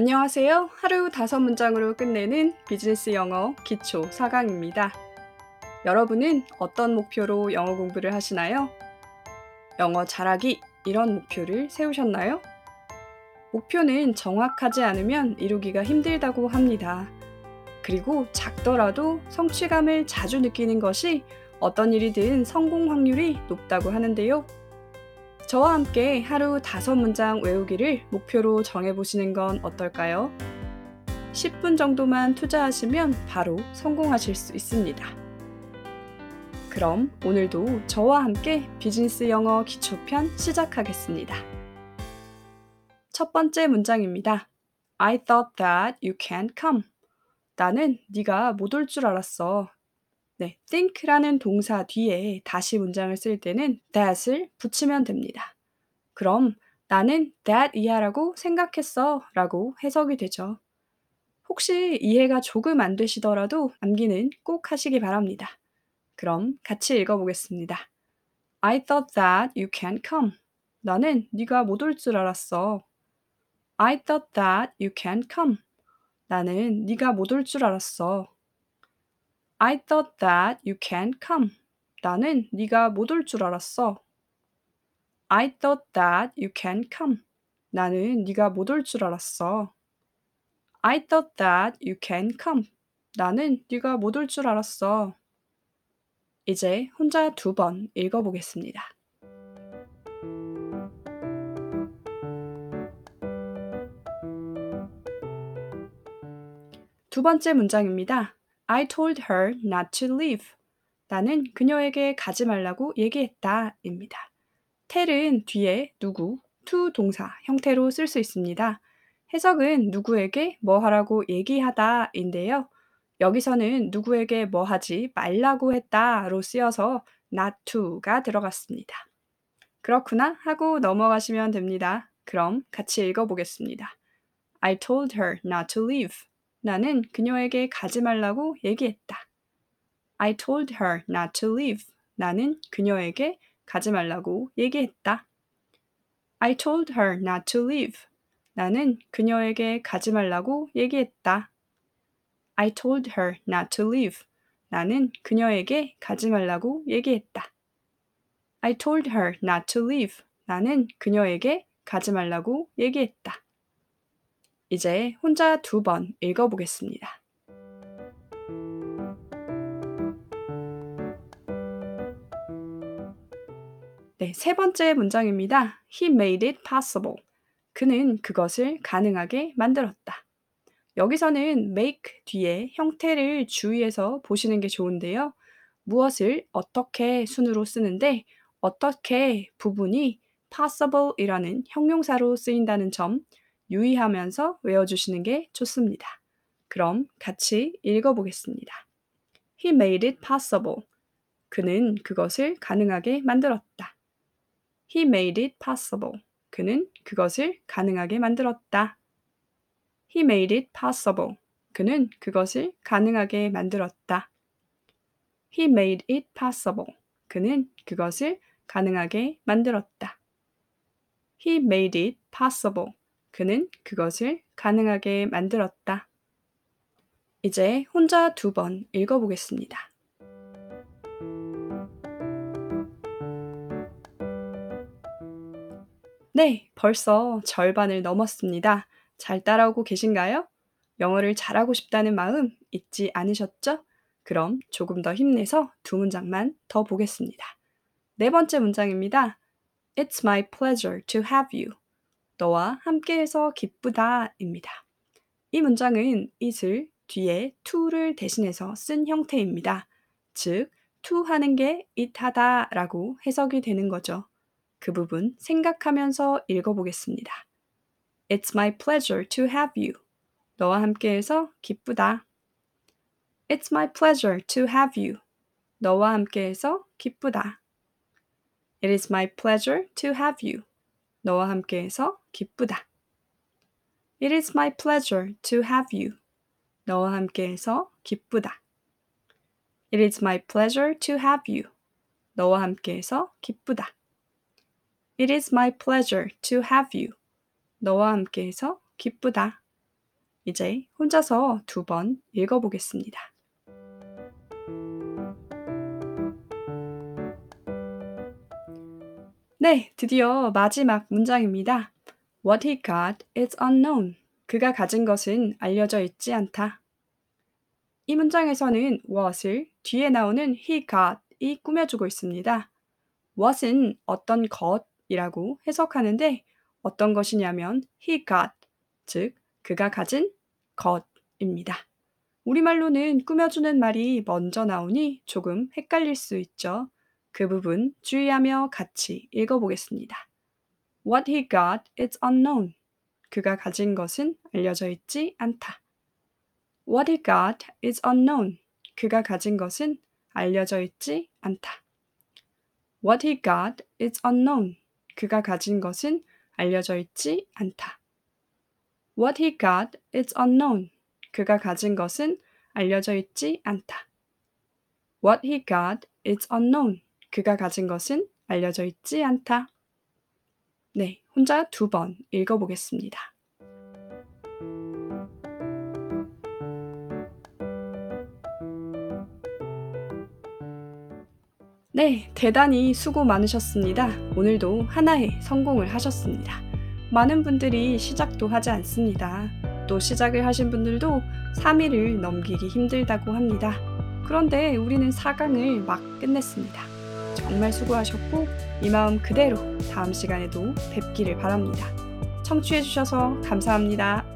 안녕하세요. 하루 다섯 문장으로 끝내는 비즈니스 영어 기초 4강입니다. 여러분은 어떤 목표로 영어 공부를 하시나요? 영어 잘하기 이런 목표를 세우셨나요? 목표는 정확하지 않으면 이루기가 힘들다고 합니다. 그리고 작더라도 성취감을 자주 느끼는 것이 어떤 일이든 성공 확률이 높다고 하는데요. 저와 함께 하루 다섯 문장 외우기를 목표로 정해보시는 건 어떨까요? 10분 정도만 투자하시면 바로 성공하실 수 있습니다. 그럼 오늘도 저와 함께 비즈니스 영어 기초편 시작하겠습니다. 첫 번째 문장입니다. I thought that you can't come. 나는 네가 못 올 줄 알았어. 네, think라는 동사 뒤에 다시 문장을 쓸 때는 that을 붙이면 됩니다. 그럼 나는 that 이하라고 생각했어 라고 해석이 되죠. 혹시 이해가 조금 안 되시더라도 암기는 꼭 하시기 바랍니다. 그럼 같이 읽어보겠습니다. I thought that you can't come. 나는 네가 못 올 줄 알았어. I thought that you can't come. 나는 네가 못 올 줄 알았어. I thought that you can't come. 나는 네가 못 올 줄 알았어. I thought that you can't come. 나는 네가 못 올 줄 알았어. I thought that you can't come. 나는 네가 못 올 줄 알았어. 이제 혼자 두 번 읽어보겠습니다. 두 번째 문장입니다. I told her not to leave. 나는 그녀에게 가지 말라고 얘기했다. 입니다. 텔은 뒤에 누구, to 동사 형태로 쓸 수 있습니다. 해석은 누구에게 뭐 하라고 얘기하다 인데요. 여기서는 누구에게 뭐 하지 말라고 했다로 쓰여서 not to가 들어갔습니다. 그렇구나 하고 넘어가시면 됩니다. 그럼 같이 읽어보겠습니다. I told her not to leave. 나는 그녀에게 가지 말라고 얘기했다. I told her not to leave. 나는 그녀에게 가지 말라고 얘기했다. I told her not to leave. 나는 그녀에게 가지 말라고 얘기했다. I told her not to leave. 나는 그녀에게 가지 말라고 얘기했다. I told her not to leave. 나는 그녀에게 가지 말라고 얘기했다. 이제 혼자 두 번 읽어보겠습니다. 네, 세 번째 문장입니다. He made it possible. 그는 그것을 가능하게 만들었다. 여기서는 make 뒤에 형태를 주의해서 보시는 게 좋은데요. 무엇을 어떻게 순으로 쓰는데 어떻게 부분이 possible 이라는 형용사로 쓰인다는 점 유의하면서 외워주시는 게 좋습니다. 그럼 같이 읽어보겠습니다. He made it possible. 그는 그것을 가능하게 만들었다. He made it possible. 그는 그것을 가능하게 만들었다. He made it possible. 그는 그것을 가능하게 만들었다. He made it possible. 그는 그것을 가능하게 만들었다. He made it possible. 그는 그것을 가능하게 만들었다. 이제 혼자 두 번 읽어보겠습니다. 네, 벌써 절반을 넘었습니다. 잘 따라오고 계신가요? 영어를 잘하고 싶다는 마음 잊지 않으셨죠? 그럼 조금 더 힘내서 두 문장만 더 보겠습니다. 네 번째 문장입니다. It's my pleasure to have you. 너와 함께해서 기쁘다 입니다. 이 문장은 it을 뒤에 to를 대신해서 쓴 형태입니다. 즉, to 하는 게 it 하다 라고 해석이 되는 거죠. 그 부분 생각하면서 읽어보겠습니다. It's my pleasure to have you. 너와 함께해서 기쁘다. It's my pleasure to have you. 너와 함께해서 기쁘다. It is my pleasure to have you. 너와 함께해서 기쁘다. It is my pleasure to have you. 너와 함께해서 기쁘다. It is my pleasure to have you. 너와 함께해서 기쁘다. It is my pleasure to have you. 너와 함께해서 기쁘다. 이제 혼자서 두 번 읽어보겠습니다. 네, 드디어 마지막 문장입니다. What he got is unknown. 그가 가진 것은 알려져 있지 않다. 이 문장에서는 what을 뒤에 나오는 he got이 꾸며주고 있습니다. what은 어떤 것이라고 해석하는데 어떤 것이냐면 he got, 즉 그가 가진 것입니다. 우리말로는 꾸며주는 말이 먼저 나오니 조금 헷갈릴 수 있죠. 그 부분 주의하며 같이 읽어보겠습니다. What he got is unknown. 그가 가진 것은 알려져 있지 않다. What he got is unknown. 그가 가진 것은 알려져 있지 않다. What he got is unknown. 그가 가진 것은 알려져 있지 않다. What he got is unknown. 그가 가진 것은 알려져 있지 않다. What he got is unknown. 그가 가진 것은 알려져 있지 않다. 네, 혼자 두 번 읽어보겠습니다. 네, 대단히 수고 많으셨습니다. 오늘도 하나의 성공을 하셨습니다. 많은 분들이 시작도 하지 않습니다. 또 시작을 하신 분들도 3일을 넘기기 힘들다고 합니다. 그런데 우리는 4강을 막 끝냈습니다. 정말 수고하셨고 이 마음 그대로 다음 시간에도 뵙기를 바랍니다. 청취해주셔서 감사합니다.